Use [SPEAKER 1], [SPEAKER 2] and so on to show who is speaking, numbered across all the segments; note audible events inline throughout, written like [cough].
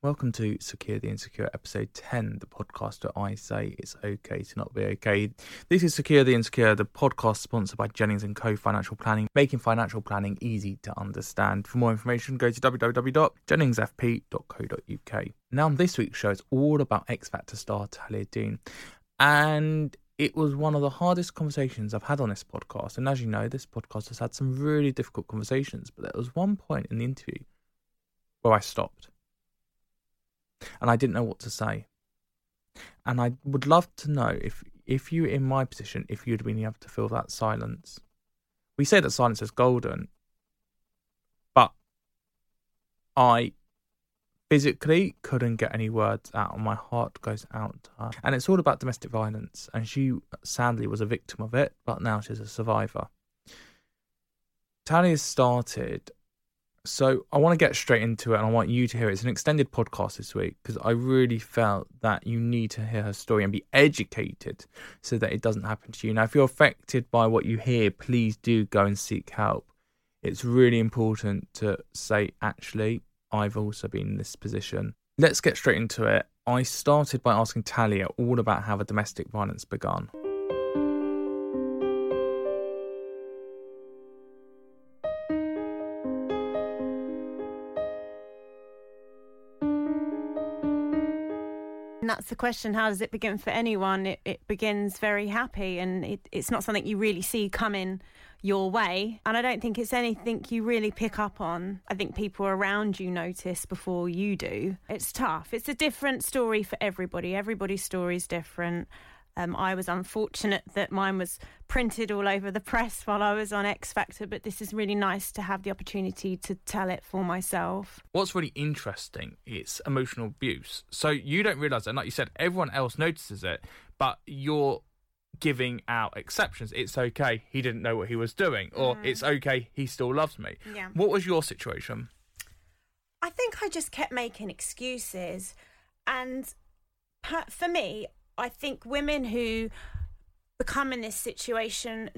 [SPEAKER 1] welcome to Secure the Insecure, episode 10, the podcast where I say it's okay to not be okay. This is Secure the Insecure, the podcast sponsored by Jennings & Co. Financial Planning, making financial planning easy to understand. For more information, go to www.jenningsfp.co.uk. Now, this week's show is all about X Factor star Talia Dean. And it was one of the hardest conversations I've had on this podcast. And as you know, this podcast has had some really difficult conversations, but there was one point in the interview where I stopped and I didn't know what to say. And I would love to know if if you were in my position, if you'd been able to feel that silence. We say that silence is golden, but I physically couldn't get any words out, and my heart goes out to her. And it's all about domestic violence, and she sadly was a victim of it, but now she's a survivor. Talia started so I want to get straight into it and I want you to hear it. It's an extended podcast this week because I really felt that you need to hear her story and be educated so that it doesn't happen to you. Now, if you're affected by what you hear, please do go and seek help. It's really important to say, actually, I've also been in this position. Let's get straight into it. I started by asking Talia all about how the domestic violence began.
[SPEAKER 2] That's the question how does it begin for anyone? It, it begins very happy, and it, it's not something you really see coming your way. And I don't think it's anything you really pick up on. I think people around you notice before you do. It's tough. It's a different story for everybody. Everybody's story is different. Um, I was unfortunate that mine was printed all over the [laughs] press while I was on X Factor, but this is really nice to have the opportunity to tell it for myself.
[SPEAKER 1] What's really interesting is emotional abuse. So you don't realize that, like you said, everyone else notices it, but you're giving out exceptions. It's okay, he didn't know what he was doing, or
[SPEAKER 2] Mm.
[SPEAKER 1] it's okay, he still loves me.
[SPEAKER 2] Yeah.
[SPEAKER 1] What was your situation?
[SPEAKER 2] I think I just kept making excuses. And for me, I think women who become in this situation,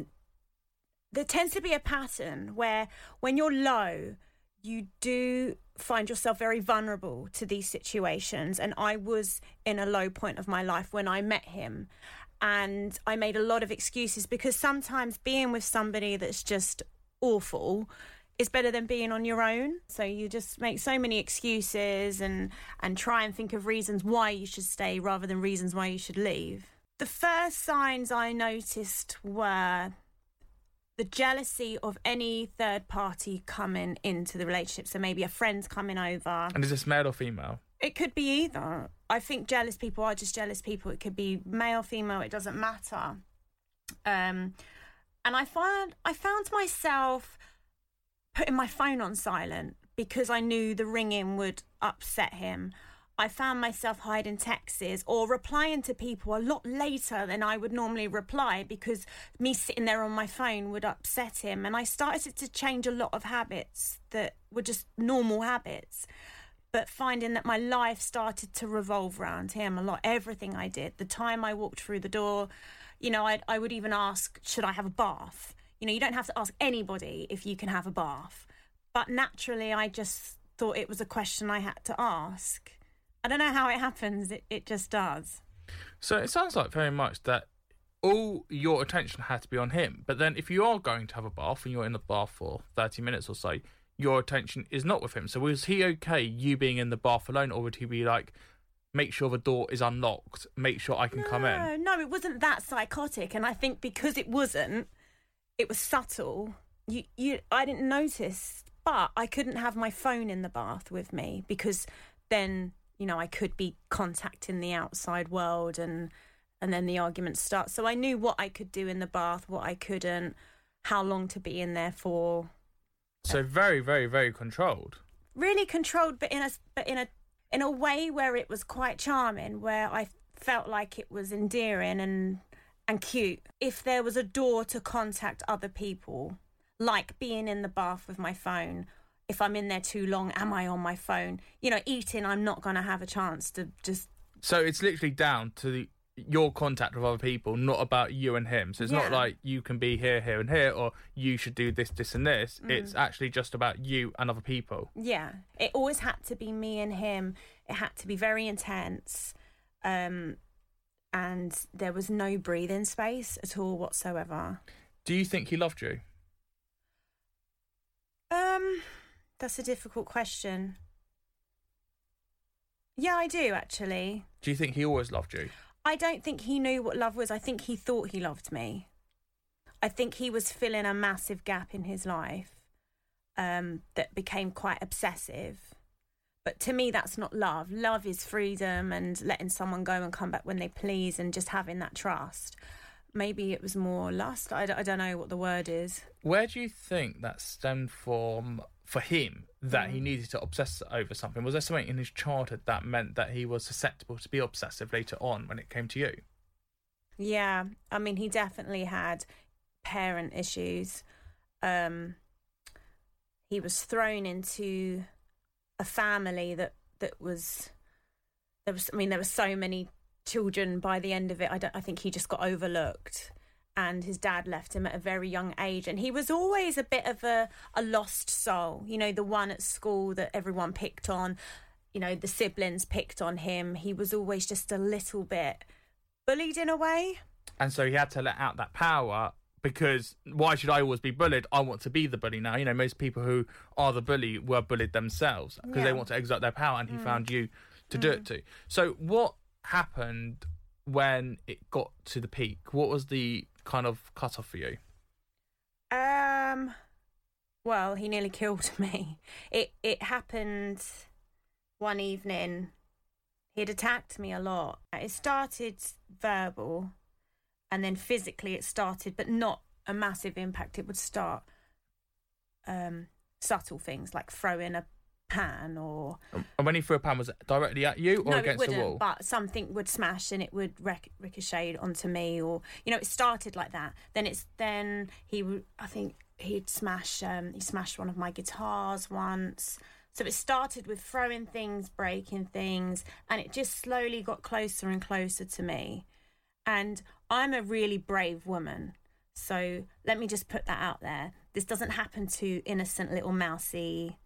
[SPEAKER 2] there tends to be a pattern where when you're low, you do find yourself very vulnerable to these situations. And I was in a low point of my life when I met him. And I made a lot of excuses because sometimes being with somebody that's just awful is better than being on your own. So you just make so many excuses and and try and think of reasons why you should stay rather than reasons why you should leave. The first signs I noticed were the jealousy of any third party coming into the relationship. So maybe a friend's coming over.
[SPEAKER 1] And is this male or female?
[SPEAKER 2] It could be either. I think jealous people are just jealous people. It could be male, female. It doesn't matter. Um, and I found I found myself putting my phone on silent because I knew the ringing would upset him. I found myself hiding texts or replying to people a lot later than I would normally reply because me sitting there on my phone would upset him. And I started to change a lot of habits that were just normal habits but finding that my life started to revolve around him a lot. Everything I did, the time I walked through the door, you know, I, I would even ask, should I have a bath? You know, you don't have to ask anybody if you can have a bath. But naturally, I just thought it was a question I had to ask. I don't know how it happens, it, it just does.
[SPEAKER 1] So it sounds like very much that all your attention had to be on him. But then if you are going to have a bath and you're in the bath for 30 minutes or so, your attention is not with him. So was he okay you being in the bath alone, or would he be like, make sure the door is unlocked, make sure I can come in?
[SPEAKER 2] No, no, it wasn't that psychotic. And I think because it wasn't, it was subtle. You, you, I didn't notice, but I couldn't have my phone in the bath with me because then you know I could be contacting the outside world and and then the arguments start. So I knew what I could do in the bath, what I couldn't, how long to be in there for.
[SPEAKER 1] So very, very, very controlled.
[SPEAKER 2] Really controlled, but in a but in a in a way where it was quite charming, where I felt like it was endearing and and cute. If there was a door to contact other people, like being in the bath with my phone. If I'm in there too long, am I on my phone? You know, eating, I'm not going to have a chance to just.
[SPEAKER 1] So it's literally down to the, your contact with other people, not about you and him. So it's not like you can be here, here, and here, or you should do this, this, and this.
[SPEAKER 2] Mm.
[SPEAKER 1] It's actually just about you and other people.
[SPEAKER 2] Yeah, it always had to be me and him. It had to be very intense. Um, and there was no breathing space at all whatsoever.
[SPEAKER 1] Do you think he loved you?
[SPEAKER 2] Um, that's a difficult question. Yeah, I do actually.
[SPEAKER 1] Do you think he always loved you?
[SPEAKER 2] I don't think he knew what love was. I think he thought he loved me. I think he was filling a massive gap in his life um, that became quite obsessive. But to me, that's not love. Love is freedom and letting someone go and come back when they please and just having that trust. Maybe it was more lust. I, d- I don't know what the word is.
[SPEAKER 1] Where do you think that stemmed from for him that
[SPEAKER 2] Mm.
[SPEAKER 1] he needed to obsess over something? Was there something in his childhood that meant that he was susceptible to be obsessive later on when it came to you?
[SPEAKER 2] Yeah, I mean, he definitely had parent issues. Um, he was thrown into a family that that was there was. I mean, there were so many children. By the end of it, I don't. I think he just got overlooked, and his dad left him at a very young age. And he was always a bit of a a lost soul. You know, the one at school that everyone picked on. You know, the siblings picked on him. He was always just a little bit bullied in a way.
[SPEAKER 1] And so he had to let out that power because why should I always be bullied? I want to be the bully now. You know, most people who are the bully were bullied themselves because they want to exert their power, and he found you to do it to. So, what happened when it got to the peak? What was the kind of cutoff for you?
[SPEAKER 2] Um, well, he nearly [laughs] killed me. It it happened one evening. He'd attacked me a lot. It started verbal, and then physically it started, but not a massive impact. It would start um, subtle things like throwing a pan or
[SPEAKER 1] And when he threw a pan, was it directly at you or
[SPEAKER 2] no, it
[SPEAKER 1] against the wall?
[SPEAKER 2] But something would smash and it would ric- ricochet onto me, or you know, it started like that. Then it's then he would. I think he'd smash. Um, he smashed one of my guitars once. So it started with throwing things, breaking things, and it just slowly got closer and closer to me. And I'm a really brave woman. So let me just put that out there. This doesn't happen to innocent little mousy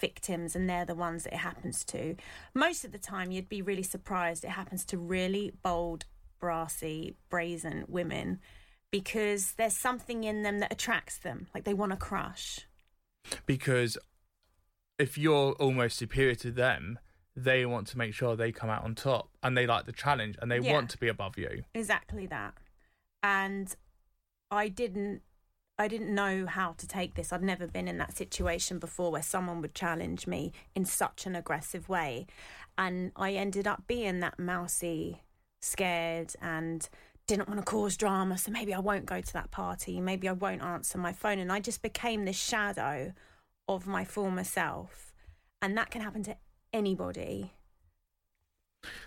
[SPEAKER 2] victims, and they're the ones that it happens to. Most of the time, you'd be really surprised it happens to really bold, brassy, brazen women because there's something in them that attracts them, like they want to crush.
[SPEAKER 1] because if you're almost superior to them, they want to make sure they come out on top and they like the challenge and they
[SPEAKER 2] Yeah.
[SPEAKER 1] want to be above you.
[SPEAKER 2] Exactly that. And I didn't I didn't know how to take this. I'd never been in that situation before where someone would challenge me in such an aggressive way. And I ended up being that mousy, scared and didn't want to cause drama, so maybe I won't go to that party, maybe I won't answer my phone and I just became this shadow of my former self. And that can happen to anybody.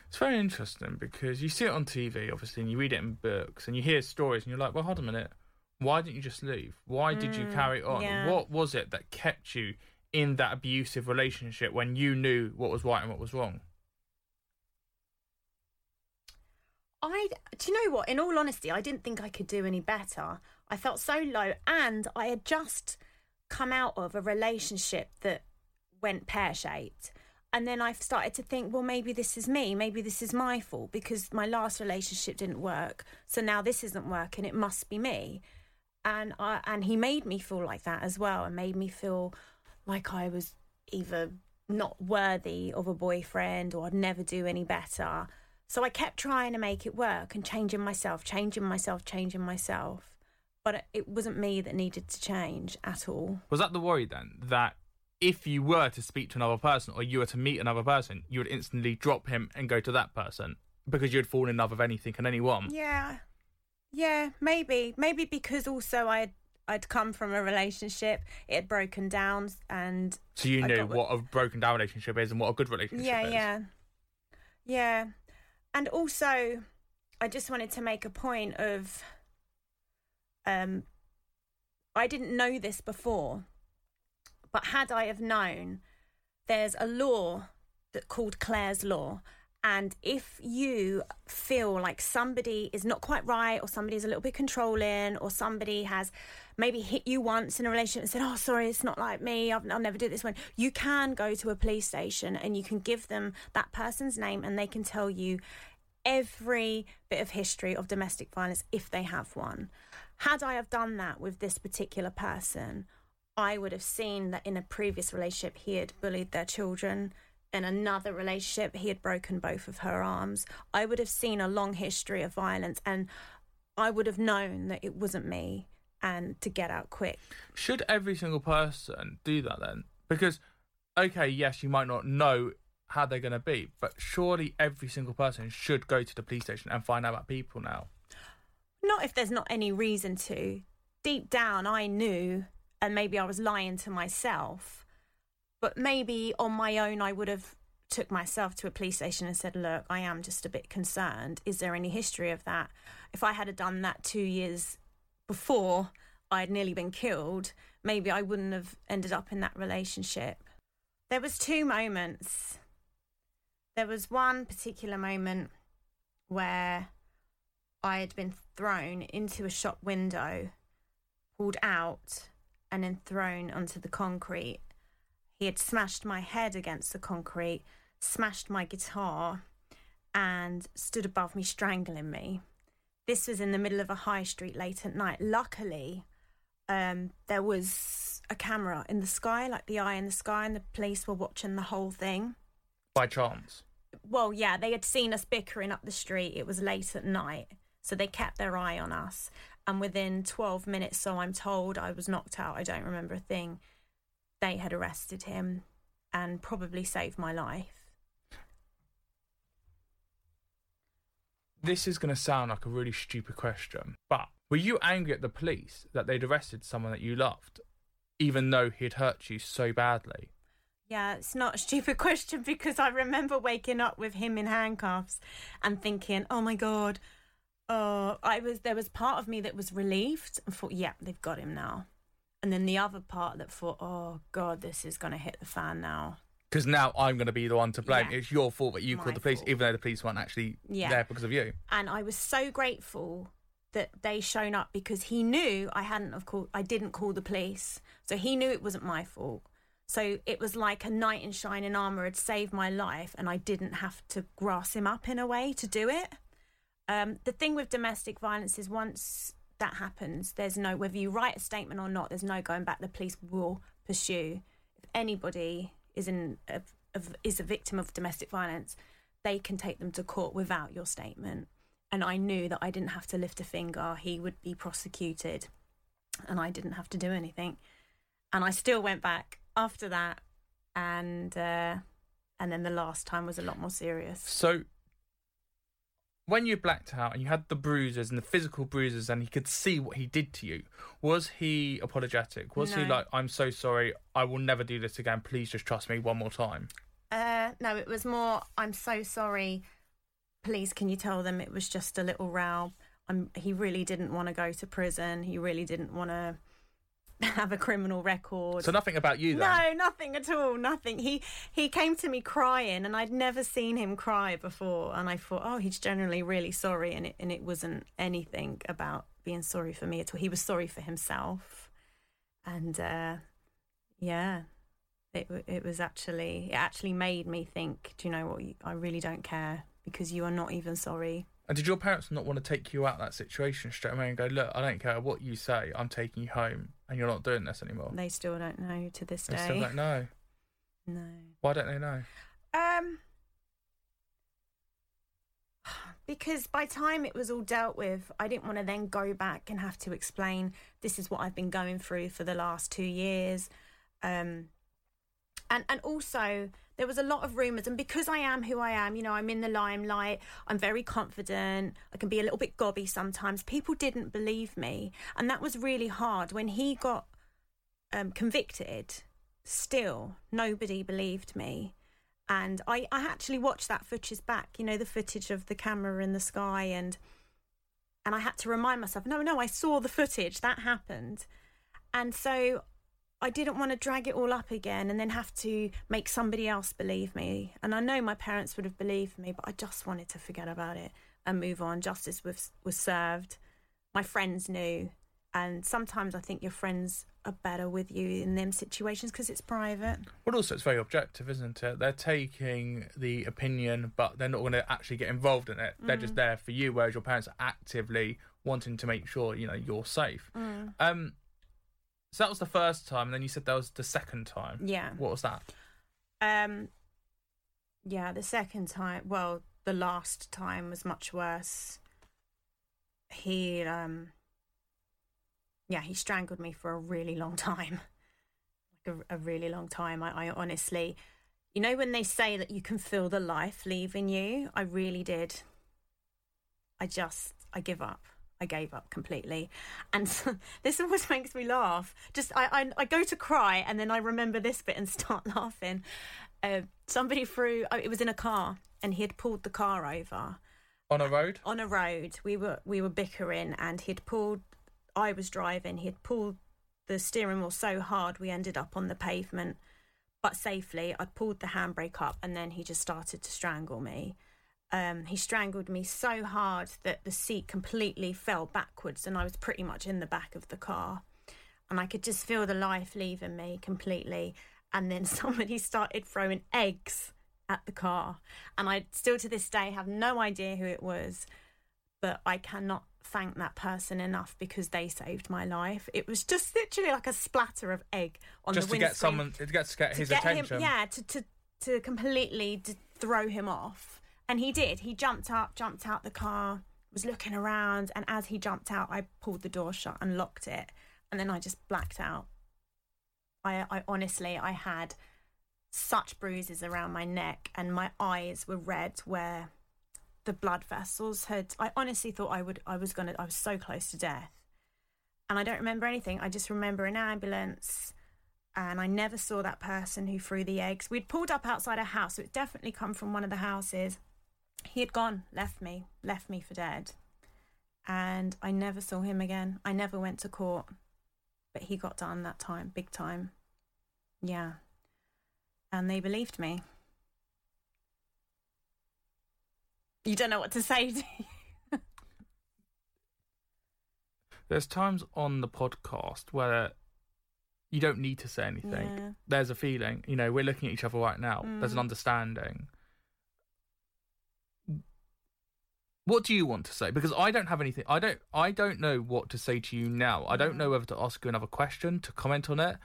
[SPEAKER 1] It's very interesting because you see it on TV, obviously, and you read it in books and you hear stories and you're like, well, hold a minute. Why didn't you just leave? Why did you
[SPEAKER 2] Mm,
[SPEAKER 1] carry on?
[SPEAKER 2] yeah.
[SPEAKER 1] What was it that kept you in that abusive relationship when you knew what was right and what was wrong?
[SPEAKER 2] I do you know what? In all honesty, I didn't think I could do any better. I felt so low, and I had just come out of a relationship that went pear shaped. And then I've started to think, well, maybe this is me. Maybe this is my fault because my last relationship didn't work. So now this isn't working. It must be me. And I and he made me feel like that as well, and made me feel like I was either not worthy of a boyfriend or I'd never do any better. So I kept trying to make it work and changing myself, changing myself, changing myself. But it- it wasn't me that needed to change at all.
[SPEAKER 1] Was that the worry then? That if you were to speak to another person or you were to meet another person, you would instantly drop him and go to that person because you'd fall in love with anything and anyone.
[SPEAKER 2] Yeah, yeah, maybe, maybe because also I'd I'd come from a relationship, it had broken down, and
[SPEAKER 1] So you
[SPEAKER 2] I
[SPEAKER 1] knew what a broken down relationship is and what a good relationship
[SPEAKER 2] yeah,
[SPEAKER 1] is.
[SPEAKER 2] yeah, yeah, and also, I just wanted to make a point of, um, I didn't know this before, but had I have known, there's a law that called Clare's law. And if you feel like somebody is not quite right, or somebody's a little bit controlling, or somebody has maybe hit you once in a relationship and said, Oh, sorry, it's not like me, I've, I'll never do this one, you can go to a police station and you can give them that person's name and they can tell you every bit of history of domestic violence if they have one. Had I have done that with this particular person, I would have seen that in a previous relationship he had bullied their children. In another relationship, he had broken both of her arms. I would have seen a long history of violence and I would have known that it wasn't me and to get out quick.
[SPEAKER 1] Should every single person do that then? Because, okay, yes, you might not know how they're going to be, but surely every single person should go to the police station and find out about people now.
[SPEAKER 2] Not if there's not any reason to. Deep down, I knew, and maybe I was lying to myself, but maybe on my own, I would have took myself to a police station and said, "Look, I am just a bit concerned. Is there any history of that?" If I had done that two years before I had nearly been killed, maybe I wouldn't have ended up in that relationship. There was two moments. There was one particular moment where I had been thrown into a shop window, pulled out, and then thrown onto the concrete. He had smashed my head against the concrete, smashed my guitar, and stood above me, strangling me. This was in the middle of a high street late at night. Luckily, um, there was a camera in the sky, like the eye in the sky, and the police were watching the whole thing.
[SPEAKER 1] By chance.
[SPEAKER 2] Well, yeah, they had seen us bickering up the street. It was late at night, so they kept their eye on us. And within 12 minutes, so I'm told, I was knocked out. I don't remember a thing. They had arrested him and probably saved my life.
[SPEAKER 1] This is going to sound like a really stupid question, but were you angry at the police that they'd arrested someone that you loved, even though he'd hurt you so badly?
[SPEAKER 2] Yeah, it's not a stupid [laughs] question because I remember waking up with him in handcuffs and thinking, "Oh my god." Oh, I was there was part of me that was relieved and thought, "Yeah, they've got him now." And then the other part that thought, "Oh god, this is going to hit the fan now."
[SPEAKER 1] Because now I'm going to be the one to blame.
[SPEAKER 2] Yeah.
[SPEAKER 1] It's your fault that you
[SPEAKER 2] My
[SPEAKER 1] called the police,
[SPEAKER 2] fault.
[SPEAKER 1] even though the police weren't actually
[SPEAKER 2] Yeah.
[SPEAKER 1] there because of you.
[SPEAKER 2] and I was so grateful that they shown up because he knew I hadn't of called I didn't call the police. So he knew it wasn't my fault. So it was like a knight in shining armor had saved my life and I didn't have to grass him up in a way to do it. Um, the thing with domestic violence is once that happens, there's no whether you write a statement or not, there's no going back. The police will pursue. If anybody is in a, of, is a victim of domestic violence, they can take them to court without your statement. And I knew that I didn't have to lift a finger. He would be prosecuted, and I didn't have to do anything. And I still went back after that, and uh, and then the last time was a lot more serious.
[SPEAKER 1] So, when you blacked out and you had the bruises and the physical bruises, and he could see what he did to you, was he apologetic? Was he like, "I'm so sorry, I will never do this again. Please just trust me one more time"?
[SPEAKER 2] Uh, no, it was more. I'm so sorry. Please, can you tell them it was just a little row? I'm, he really didn't want to go to prison. He really didn't want to [laughs] have a criminal record.
[SPEAKER 1] So nothing about you then.
[SPEAKER 2] No, nothing at all. Nothing. He he came to me crying, and I'd never seen him cry before. And I thought, oh, he's generally really sorry, and it and it wasn't anything about being sorry for me at all. He was sorry for himself, and uh, yeah, it it was actually it actually made me think. Do you know what? I really don't care because you are not even sorry.
[SPEAKER 1] And did your parents not want to take you out of that situation straight away and go, "Look, I don't care what you say. I'm taking you home, and you're not doing this anymore."
[SPEAKER 2] They still don't know to this day.
[SPEAKER 1] They still don't know. [laughs]
[SPEAKER 2] no.
[SPEAKER 1] Why don't they know?
[SPEAKER 2] Um, because by time it was all dealt with, I didn't want to then go back and have to explain this is what I've been going through for the last two years. Um, and and also there was a lot of rumors and because i am who i am you know i'm in the limelight i'm very confident i can be a little bit gobby sometimes people didn't believe me. And that was really hard. When he got um, convicted still nobody believed me. And I, I actually watched that footage back you know the footage of the camera in the sky and and i had to remind myself no no i saw the footage that happened. And so I didn't want to drag it all up again and then have to make somebody else believe me. And I know my parents would have believed me, but I just wanted to forget about it and move on. Justice was was served. My friends knew, and sometimes I think your friends are better with you in them situations because it's private.
[SPEAKER 1] Well, also it's very objective, isn't it? They're taking the opinion, but they're not going to actually get involved in it. They're just there for you, whereas your parents are actively wanting to make sure you know you're safe. Um, so that was the first time, and then you said that was the second time.
[SPEAKER 2] Yeah.
[SPEAKER 1] What was that?
[SPEAKER 2] Um, yeah, the second time, well, the last time was much worse. He, um, yeah, he strangled me for a really long time, [laughs] like a, a really long time. I, I honestly, you know, when they say that you can feel the life leaving you, I really did. I just, I give up. I gave up completely, and [laughs] this always [laughs] makes me laugh. Just I, I, I go to cry, and then I remember this bit and [laughs] start laughing. Uh, somebody threw. oh, It was in a car, and he had pulled the car over
[SPEAKER 1] On a road?
[SPEAKER 2] on a road. We were we were bickering, and he'd pulled. I was driving. He'd pulled the steering wheel so hard we ended up on the pavement, but safely. I'd pulled the handbrake up, and then he just started to strangle me. Um, he strangled me so hard that the seat completely fell backwards, and I was pretty much in the back of the car, and I could just feel the life leaving me completely. And then [laughs] somebody started throwing eggs at the car, and I still to this day have no idea who it was, but I cannot thank that person enough because they saved my life. It was just literally like a splatter of egg on
[SPEAKER 1] Just
[SPEAKER 2] the
[SPEAKER 1] to
[SPEAKER 2] windscreen
[SPEAKER 1] get someone, to get, to get
[SPEAKER 2] to
[SPEAKER 1] his
[SPEAKER 2] get
[SPEAKER 1] attention.
[SPEAKER 2] Him, yeah, to, to to completely to throw him off. And he did. He jumped up, jumped out the car, was looking around, and as he jumped out, I pulled the door shut and locked it, and then I just blacked out. I, I honestly, I had such bruises around my neck, and my eyes were red where the blood vessels had. I honestly thought I would, I was gonna, I was so close to death, and I don't remember anything. I just remember an ambulance and I never saw that person who threw the eggs. We'd pulled up outside a house, so it definitely come from one of the houses. He had gone, left me, left me for dead. And I never saw him again. I never went to court. But he got done that time, big time. Yeah. And they believed me. You don't know what to say, do you? [laughs]
[SPEAKER 1] There's times on the podcast where you don't need to say anything.
[SPEAKER 2] Yeah.
[SPEAKER 1] There's a feeling. You know, we're looking at each other right now. There's
[SPEAKER 2] Mm.
[SPEAKER 1] an understanding. What do you want to say? Because I don't have anything. I don't. I don't know what to say to you now. I don't mm. know whether to ask you another question, to comment on it,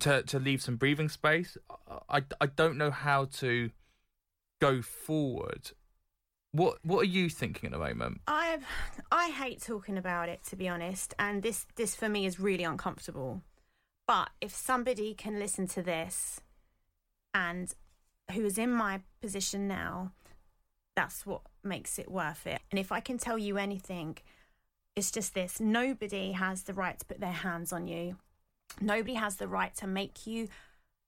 [SPEAKER 1] to to leave some breathing space. I, I don't know how to go forward. What What are you thinking at the moment?
[SPEAKER 2] I I hate talking about it to be honest, and this this for me is really uncomfortable. But if somebody can listen to this, and who is in my position now, that's what makes it worth it. And if I can tell you anything, it's just this: nobody has the right to put their hands on you. Nobody has the right to make you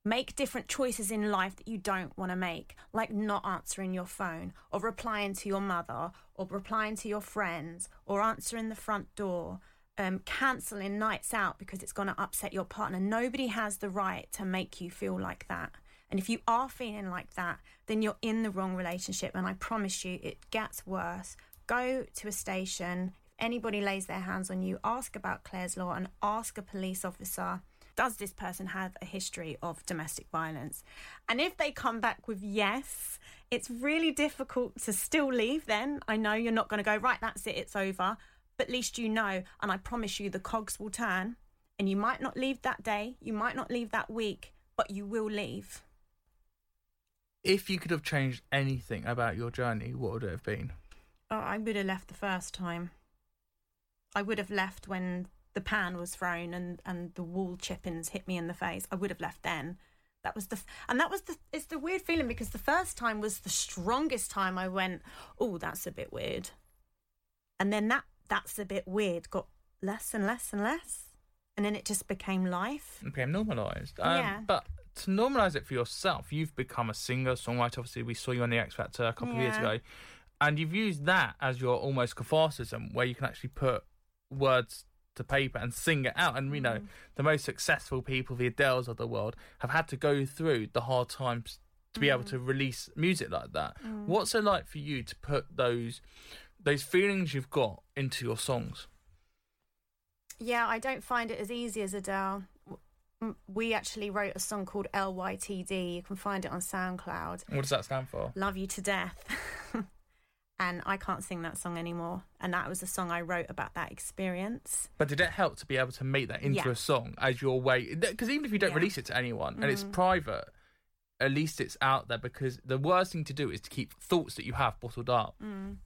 [SPEAKER 2] make different choices in life that you don't want to make, like not answering your phone, or replying to your mother, or replying to your friends, or answering the front door, um, cancelling nights out because it's going to upset your partner. Nobody has the right to make you feel like that. And if you are feeling like that, then you're in the wrong relationship. And I promise you, it gets worse. Go to a station. If anybody lays their hands on you, ask about Clare's Law and ask a police officer does this person have a history of domestic violence? And if they come back with yes, it's really difficult to still leave then. I know you're not going to go, right, that's it, it's over. But at least you know, and I promise you, the cogs will turn. And you might not leave that day, you might not leave that week, but you will leave.
[SPEAKER 1] If you could have changed anything about your journey, what would it have been?
[SPEAKER 2] Oh, I would have left the first time. I would have left when the pan was thrown and, and the wall chippings hit me in the face. I would have left then That was the and that was the it's the weird feeling because the first time was the strongest time I went, oh, that's a bit weird, and then that that's a bit weird got less and less and less, and then it just became life.
[SPEAKER 1] It became normalised. Um,
[SPEAKER 2] Yeah.
[SPEAKER 1] But to normalise it for yourself, you've become a singer, songwriter. Obviously, we saw you on the X Factor a couple of years ago, and you've used that as your almost catharsis, where you can actually put words to paper and sing it out. And you know,
[SPEAKER 2] Mm.
[SPEAKER 1] the most successful people, the Adeles of the world, have had to go through the hard times to be
[SPEAKER 2] Mm.
[SPEAKER 1] able to release music like that. What's it like for you to put those those feelings you've got into your songs?
[SPEAKER 2] Yeah, I don't find it as easy as Adele. We actually wrote a song called LYTD. You can find it on SoundCloud.
[SPEAKER 1] What does that stand for?
[SPEAKER 2] Love You to Death. [laughs] and I can't sing that song anymore. And that was a song I wrote about that experience.
[SPEAKER 1] But did it help to be able to make that into
[SPEAKER 2] Yeah.
[SPEAKER 1] a song as your way? Because even if you don't
[SPEAKER 2] Yeah.
[SPEAKER 1] release it to anyone and it's
[SPEAKER 2] Mm.
[SPEAKER 1] private, at least it's out there. Because the worst thing to do is to keep thoughts that you have bottled up.
[SPEAKER 2] Mm.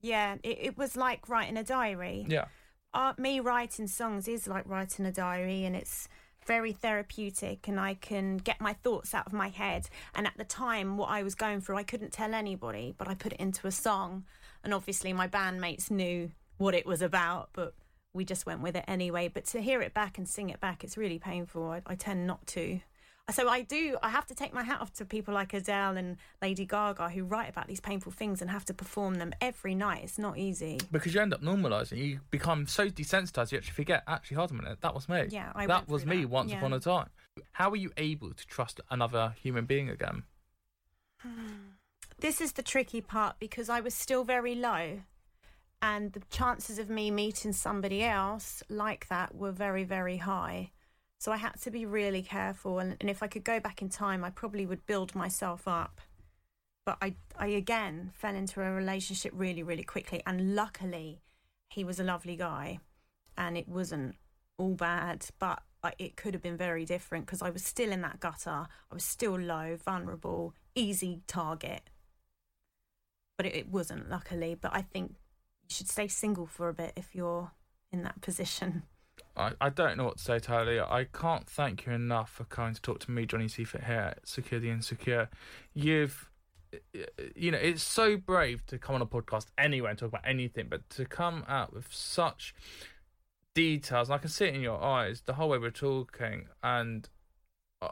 [SPEAKER 2] Yeah, it, it was like writing a diary.
[SPEAKER 1] Yeah.
[SPEAKER 2] uh, me writing songs is like writing a diary and it's very therapeutic and I can get my thoughts out of my head. And at the time, what I was going through, I couldn't tell anybody, but I put it into a song. And obviously, my bandmates knew what it was about, but we just went with it anyway. But to hear it back and sing it back, it's really painful. I, I tend not to. So I do. I have to take my hat off to people like Adele and Lady Gaga who write about these painful things and have to perform them every night. It's not easy.
[SPEAKER 1] Because you end up normalising. You become so desensitized, you actually forget, actually, hold a minute, that was me.
[SPEAKER 2] Yeah, I
[SPEAKER 1] That was me
[SPEAKER 2] that,
[SPEAKER 1] once
[SPEAKER 2] yeah.
[SPEAKER 1] upon a time. How are you able to trust another human being again?
[SPEAKER 2] this is the tricky part because I was still very low. And the chances of me meeting somebody else like that were very, very high. So I had to be really careful. And, and if I could go back in time, I probably would build myself up. But I, I again fell into a relationship really, really quickly. And luckily, he was a lovely guy and it wasn't all bad. But it could have been very different because I was still in that gutter. I was still low, vulnerable, easy target but it, it wasn't luckily but i think you should stay single for a bit if you're in that [laughs] position
[SPEAKER 1] I, I don't know what to say, Talia. I can't thank you enough for coming to talk to me, Johnny Seaford, here at Secure the Insecure. You've, you know, it's so brave to come on a podcast anyway and talk about anything, but to come out with such details, and I can see it in your eyes the whole way we're talking, and uh,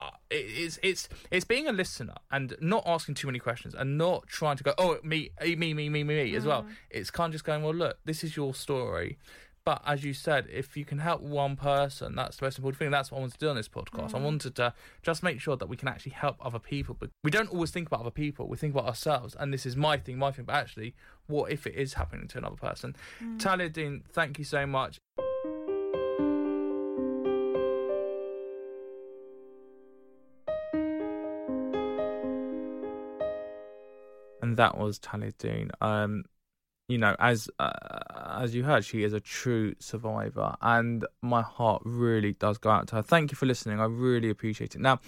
[SPEAKER 1] uh, it, it's it's it's being a listener and not asking too many questions and not trying to go, oh, me, me, me, me, me, me, as well. It's kind of just going, well, look, this is your story. But as you said, if you can help one person, that's the most important thing. That's what I wanted to do on this podcast. I wanted to just make sure that we can actually help other people. But we don't always think about other people. We think about ourselves. And this is my thing, my thing. But actually, what if it is happening to another person? Talia Dean, thank you so much. And that was Talia Dean. Um, you know, as uh, as you heard, she is a true survivor, and my heart really does go out to her. Thank you for listening. I really appreciate it. Now,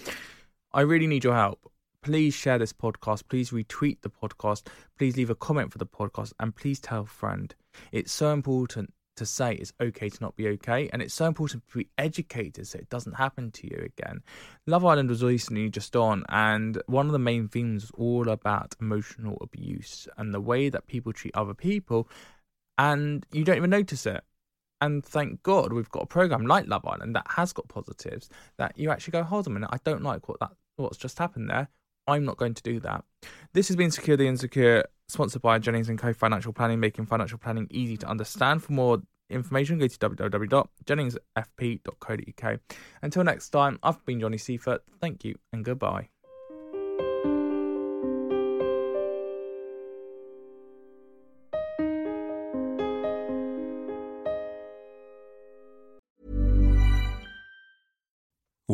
[SPEAKER 1] I really need your help. Please share this podcast. Please retweet the podcast. Please leave a comment for the podcast, and please tell a friend. It's so important to say it's okay to not be okay, and it's so important to be educated so it doesn't happen to you again. Love Island was recently just on, and one of the main themes was all about emotional abuse and the way that people treat other people, and you don't even notice it. And thank God we've got a program like Love Island that has got positives that you actually go, hold on a minute, I don't like what that what's just happened there. I'm not going to do that. This has been Secure the Insecure, sponsored by Jennings and Co. Financial Planning, making financial planning easy to understand. For more information, go to www.jenningsfp.co.uk. Until next time, I've been Johnny Seifert. Thank you and goodbye.